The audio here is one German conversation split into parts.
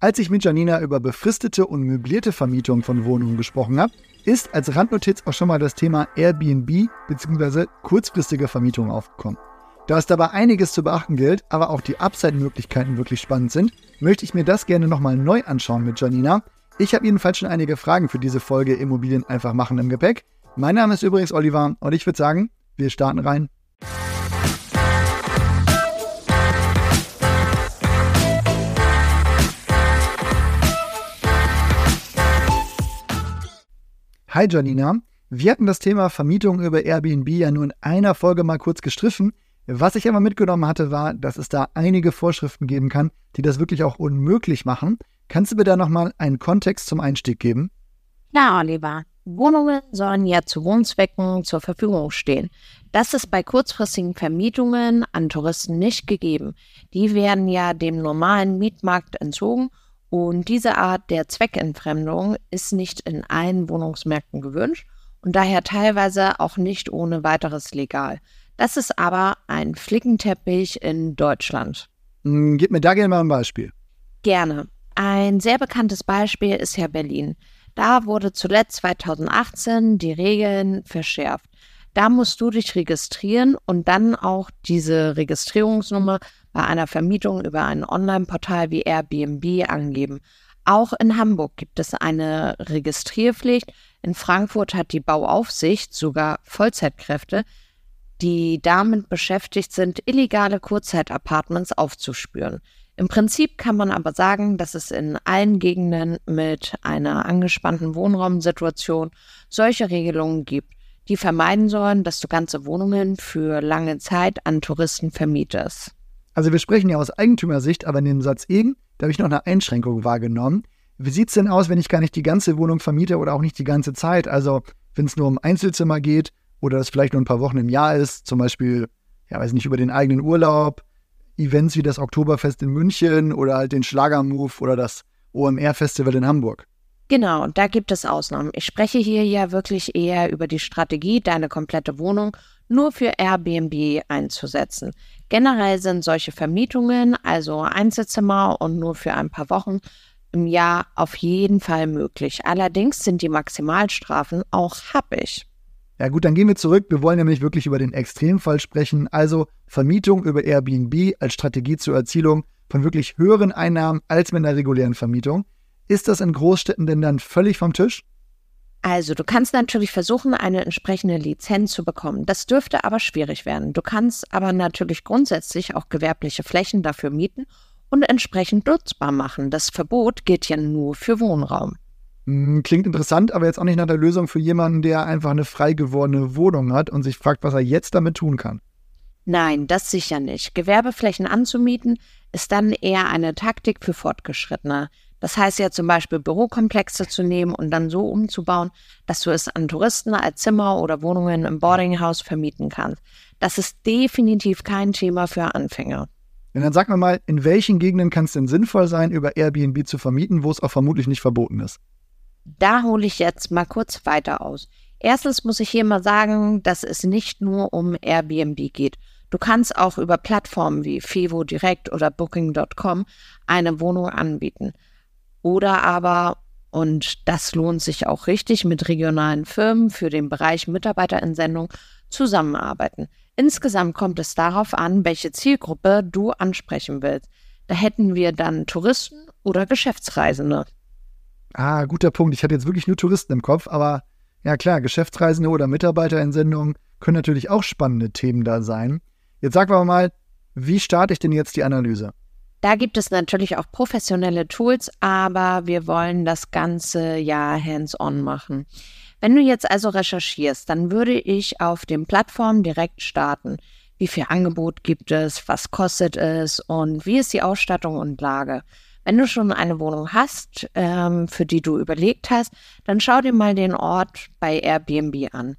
Als ich mit Janina über befristete und möblierte Vermietung von Wohnungen gesprochen habe, ist als Randnotiz auch schon mal das Thema Airbnb bzw. kurzfristige Vermietung aufgekommen. Da es dabei einiges zu beachten gilt, aber auch die Upside-Möglichkeiten wirklich spannend sind, möchte ich mir das gerne nochmal neu anschauen mit Janina. Ich habe jedenfalls schon einige Fragen für diese Folge Immobilien einfach machen im Gepäck. Mein Name ist übrigens Oliver und ich würde sagen, wir starten rein. Hi Janina, wir hatten das Thema Vermietung über Airbnb ja nur in einer Folge mal kurz gestriffen. Was ich aber mitgenommen hatte, war, dass es da einige Vorschriften geben kann, die das wirklich auch unmöglich machen. Kannst du mir da nochmal einen Kontext zum Einstieg geben? Na, Oliver. Wohnungen sollen ja zu Wohnzwecken zur Verfügung stehen. Das ist bei kurzfristigen Vermietungen an Touristen nicht gegeben. Die werden ja dem normalen Mietmarkt entzogen und diese Art der Zweckentfremdung ist nicht in allen Wohnungsmärkten gewünscht und daher teilweise auch nicht ohne weiteres legal. Das ist aber ein Flickenteppich in Deutschland. Hm, gib mir da gerne mal ein Beispiel. Gerne. Ein sehr bekanntes Beispiel ist ja Berlin. Da wurde zuletzt 2018 die Regeln verschärft. Da musst du dich registrieren und dann auch diese Registrierungsnummer bei einer Vermietung über ein Online-Portal wie Airbnb angeben. Auch in Hamburg gibt es eine Registrierpflicht. In Frankfurt hat die Bauaufsicht sogar Vollzeitkräfte, die damit beschäftigt sind, illegale Kurzeitapartments aufzuspüren. Im Prinzip kann man aber sagen, dass es in allen Gegenden mit einer angespannten Wohnraumsituation solche Regelungen gibt die vermeiden sollen, dass du ganze Wohnungen für lange Zeit an Touristen vermietest. Also wir sprechen ja aus Eigentümersicht, aber in dem Satz eben, da habe ich noch eine Einschränkung wahrgenommen. Wie sieht es denn aus, wenn ich gar nicht die ganze Wohnung vermiete oder auch nicht die ganze Zeit? Also wenn es nur um Einzelzimmer geht oder es vielleicht nur ein paar Wochen im Jahr ist, zum Beispiel, ja, weiß nicht, über den eigenen Urlaub, Events wie das Oktoberfest in München oder halt den Schlagermove oder das OMR-Festival in Hamburg. Genau, da gibt es Ausnahmen. Ich spreche hier ja wirklich eher über die Strategie, deine komplette Wohnung nur für Airbnb einzusetzen. Generell sind solche Vermietungen, also Einzelzimmer und nur für ein paar Wochen im Jahr auf jeden Fall möglich. Allerdings sind die Maximalstrafen auch happig. Ja gut, dann gehen wir zurück. Wir wollen nämlich wirklich über den Extremfall sprechen, also Vermietung über Airbnb als Strategie zur Erzielung von wirklich höheren Einnahmen als mit einer regulären Vermietung. Ist das in Großstädten denn dann völlig vom Tisch? Also, du kannst natürlich versuchen, eine entsprechende Lizenz zu bekommen. Das dürfte aber schwierig werden. Du kannst aber natürlich grundsätzlich auch gewerbliche Flächen dafür mieten und entsprechend nutzbar machen. Das Verbot gilt ja nur für Wohnraum. Hm, klingt interessant, aber jetzt auch nicht nach der Lösung für jemanden, der einfach eine frei gewordene Wohnung hat und sich fragt, was er jetzt damit tun kann. Nein, das sicher nicht. Gewerbeflächen anzumieten ist dann eher eine Taktik für Fortgeschrittene. Das heißt ja zum Beispiel Bürokomplexe zu nehmen und dann so umzubauen, dass du es an Touristen als Zimmer oder Wohnungen im Boardinghouse vermieten kannst. Das ist definitiv kein Thema für Anfänger. Und dann sag mir mal, in welchen Gegenden kann es denn sinnvoll sein, über Airbnb zu vermieten, wo es auch vermutlich nicht verboten ist? Da hole ich jetzt mal kurz weiter aus. Erstens muss ich hier mal sagen, dass es nicht nur um Airbnb geht. Du kannst auch über Plattformen wie Fevo Direct oder Booking.com eine Wohnung anbieten. Oder aber, und das lohnt sich auch richtig, mit regionalen Firmen für den Bereich Mitarbeiterentsendung zusammenarbeiten. Insgesamt kommt es darauf an, welche Zielgruppe du ansprechen willst. Da hätten wir dann Touristen oder Geschäftsreisende. Ah, guter Punkt. Ich hatte jetzt wirklich nur Touristen im Kopf, aber ja klar, Geschäftsreisende oder Mitarbeiterentsendungen können natürlich auch spannende Themen da sein. Jetzt sag mal, wie starte ich denn jetzt die Analyse? Da gibt es natürlich auch professionelle Tools, aber wir wollen das Ganze ja hands-on machen. Wenn du jetzt also recherchierst, dann würde ich auf den Plattformen direkt starten. Wie viel Angebot gibt es, was kostet es und wie ist die Ausstattung und Lage? Wenn du schon eine Wohnung hast, ähm, für die du überlegt hast, dann schau dir mal den Ort bei Airbnb an.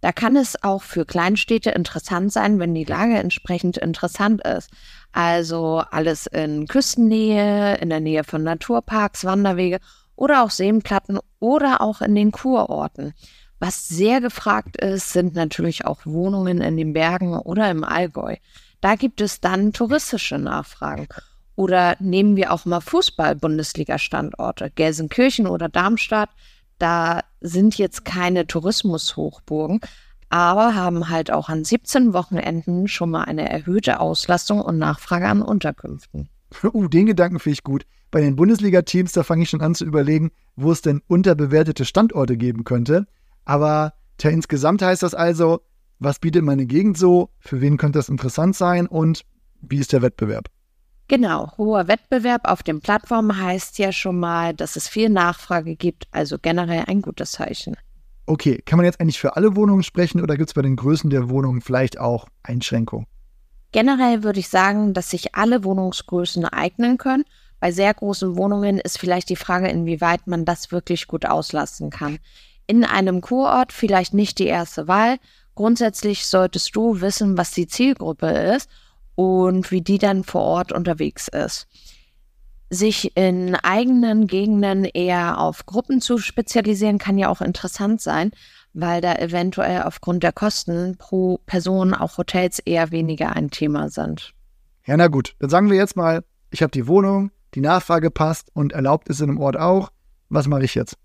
Da kann es auch für Kleinstädte interessant sein, wenn die Lage entsprechend interessant ist. Also alles in Küstennähe, in der Nähe von Naturparks, Wanderwege oder auch Seenplatten oder auch in den Kurorten. Was sehr gefragt ist, sind natürlich auch Wohnungen in den Bergen oder im Allgäu. Da gibt es dann touristische Nachfragen. Oder nehmen wir auch mal Fußball-Bundesliga-Standorte, Gelsenkirchen oder Darmstadt. Da sind jetzt keine Tourismushochburgen, aber haben halt auch an 17 Wochenenden schon mal eine erhöhte Auslastung und Nachfrage an Unterkünften. Uh, den Gedanken finde ich gut. Bei den Bundesliga-Teams, da fange ich schon an zu überlegen, wo es denn unterbewertete Standorte geben könnte. Aber tja, insgesamt heißt das also, was bietet meine Gegend so, für wen könnte das interessant sein und wie ist der Wettbewerb? Genau, hoher Wettbewerb auf den Plattformen heißt ja schon mal, dass es viel Nachfrage gibt, also generell ein gutes Zeichen. Okay, kann man jetzt eigentlich für alle Wohnungen sprechen oder gibt es bei den Größen der Wohnungen vielleicht auch Einschränkungen? Generell würde ich sagen, dass sich alle Wohnungsgrößen eignen können. Bei sehr großen Wohnungen ist vielleicht die Frage, inwieweit man das wirklich gut auslasten kann. In einem Kurort vielleicht nicht die erste Wahl. Grundsätzlich solltest du wissen, was die Zielgruppe ist und wie die dann vor Ort unterwegs ist. Sich in eigenen Gegenden eher auf Gruppen zu spezialisieren, kann ja auch interessant sein, weil da eventuell aufgrund der Kosten pro Person auch Hotels eher weniger ein Thema sind. Ja, na gut, dann sagen wir jetzt mal, ich habe die Wohnung, die Nachfrage passt und erlaubt ist in einem Ort auch. Was mache ich jetzt?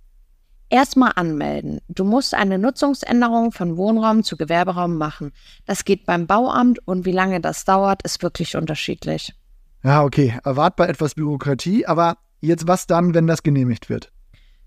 Erstmal anmelden. Du musst eine Nutzungsänderung von Wohnraum zu Gewerberaum machen. Das geht beim Bauamt und wie lange das dauert, ist wirklich unterschiedlich. Ja, okay, erwartbar etwas Bürokratie, aber jetzt was dann, wenn das genehmigt wird?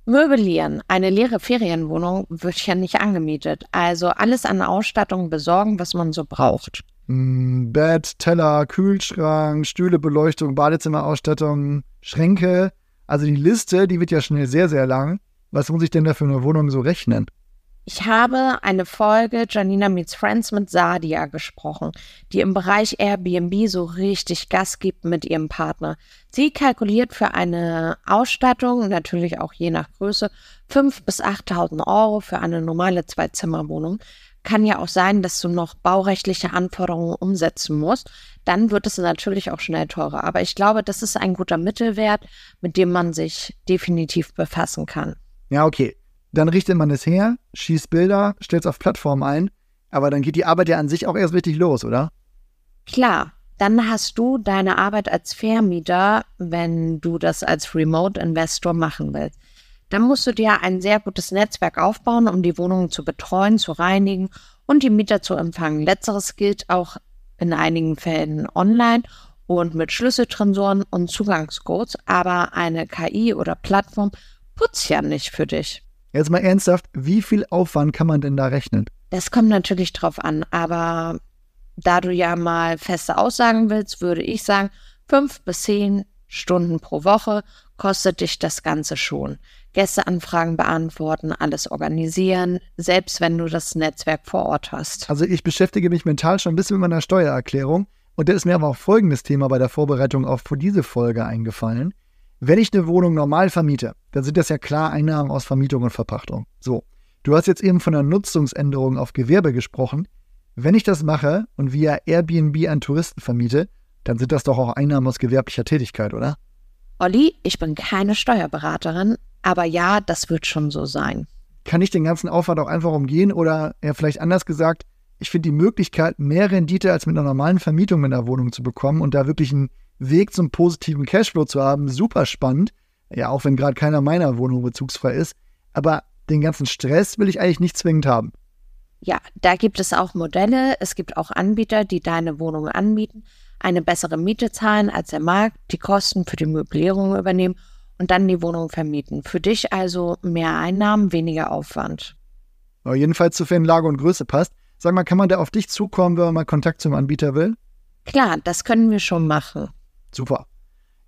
Möblieren. Eine leere Ferienwohnung wird ja nicht angemietet. Also alles an Ausstattung besorgen, was man so braucht. Hm, Bett, Teller, Kühlschrank, Stühle, Beleuchtung, Badezimmerausstattung, Schränke. Also die Liste, die wird ja schnell sehr, sehr lang. Was muss ich denn da für eine Wohnung so rechnen? Ich habe eine Folge Janina Meets Friends mit Sadia gesprochen, die im Bereich Airbnb so richtig Gas gibt mit ihrem Partner. Sie kalkuliert für eine Ausstattung, natürlich auch je nach Größe, 5.000 bis 8.000 Euro für eine normale Zwei-Zimmer-Wohnung. Kann ja auch sein, dass du noch baurechtliche Anforderungen umsetzen musst. Dann wird es natürlich auch schnell teurer. Aber ich glaube, das ist ein guter Mittelwert, mit dem man sich definitiv befassen kann. Ja, okay. Dann richtet man es her, schießt Bilder, stellt es auf Plattform ein, aber dann geht die Arbeit ja an sich auch erst richtig los, oder? Klar, dann hast du deine Arbeit als Vermieter, wenn du das als Remote-Investor machen willst. Dann musst du dir ein sehr gutes Netzwerk aufbauen, um die Wohnungen zu betreuen, zu reinigen und die Mieter zu empfangen. Letzteres gilt auch in einigen Fällen online und mit Schlüsseltrensoren und Zugangscodes, aber eine KI oder Plattform putzt ja nicht für dich. Jetzt mal ernsthaft, wie viel Aufwand kann man denn da rechnen? Das kommt natürlich drauf an, aber da du ja mal feste Aussagen willst, würde ich sagen, fünf bis zehn Stunden pro Woche kostet dich das Ganze schon. Gästeanfragen beantworten, alles organisieren, selbst wenn du das Netzwerk vor Ort hast. Also ich beschäftige mich mental schon ein bisschen mit meiner Steuererklärung und da ist mir aber auch folgendes Thema bei der Vorbereitung auf diese Folge eingefallen. Wenn ich eine Wohnung normal vermiete, dann sind das ja klar Einnahmen aus Vermietung und Verpachtung. So, du hast jetzt eben von einer Nutzungsänderung auf Gewerbe gesprochen. Wenn ich das mache und via Airbnb an Touristen vermiete, dann sind das doch auch Einnahmen aus gewerblicher Tätigkeit, oder? Olli, ich bin keine Steuerberaterin, aber ja, das wird schon so sein. Kann ich den ganzen Aufwand auch einfach umgehen oder ja, vielleicht anders gesagt, ich finde die Möglichkeit, mehr Rendite als mit einer normalen Vermietung in der Wohnung zu bekommen und da wirklich einen Weg zum positiven Cashflow zu haben, super spannend. Ja, auch wenn gerade keiner meiner Wohnung bezugsfrei ist. Aber den ganzen Stress will ich eigentlich nicht zwingend haben. Ja, da gibt es auch Modelle. Es gibt auch Anbieter, die deine Wohnung anbieten, eine bessere Miete zahlen als der Markt, die Kosten für die Möblierung übernehmen und dann die Wohnung vermieten. Für dich also mehr Einnahmen, weniger Aufwand. Aber jedenfalls, sofern Lage und Größe passt. Sag mal, kann man da auf dich zukommen, wenn man mal Kontakt zum Anbieter will? Klar, das können wir schon machen. Super.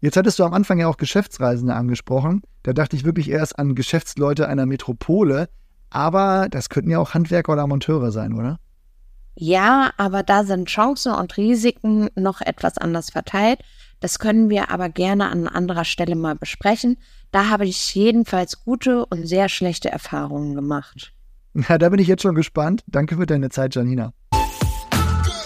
Jetzt hattest du am Anfang ja auch Geschäftsreisende angesprochen. Da dachte ich wirklich erst an Geschäftsleute einer Metropole. Aber das könnten ja auch Handwerker oder Monteure sein, oder? Ja, aber da sind Chancen und Risiken noch etwas anders verteilt. Das können wir aber gerne an anderer Stelle mal besprechen. Da habe ich jedenfalls gute und sehr schlechte Erfahrungen gemacht. Na, da bin ich jetzt schon gespannt. Danke für deine Zeit, Janina.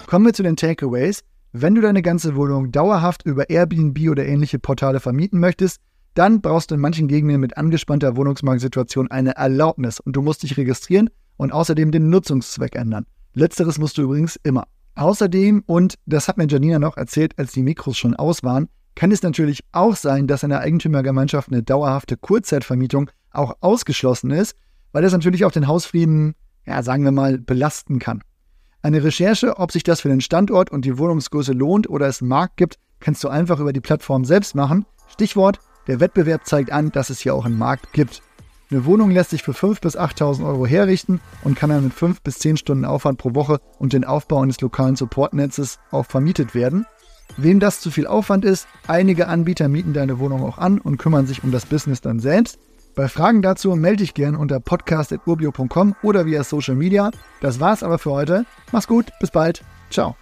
Kommen wir zu den Takeaways. Wenn du deine ganze Wohnung dauerhaft über Airbnb oder ähnliche Portale vermieten möchtest, dann brauchst du in manchen Gegenden mit angespannter Wohnungsmarktsituation eine Erlaubnis und du musst dich registrieren und außerdem den Nutzungszweck ändern. Letzteres musst du übrigens immer. Außerdem, und das hat mir Janina noch erzählt, als die Mikros schon aus waren, kann es natürlich auch sein, dass in der Eigentümergemeinschaft eine dauerhafte Kurzzeitvermietung auch ausgeschlossen ist, weil das natürlich auch den Hausfrieden, ja, sagen wir mal, belasten kann. Eine Recherche, ob sich das für den Standort und die Wohnungsgröße lohnt oder es einen Markt gibt, kannst du einfach über die Plattform selbst machen. Stichwort, der Wettbewerb zeigt an, dass es hier auch einen Markt gibt. Eine Wohnung lässt sich für 5.000 bis 8.000 Euro herrichten und kann dann mit 5 bis 10 Stunden Aufwand pro Woche und den Aufbau eines lokalen Supportnetzes auch vermietet werden. Wem das zu viel Aufwand ist, einige Anbieter mieten deine Wohnung auch an und kümmern sich um das Business dann selbst. Bei Fragen dazu melde dich gern unter podcast.urbio.com oder via Social Media. Das war's aber für heute. Mach's gut, bis bald. Ciao.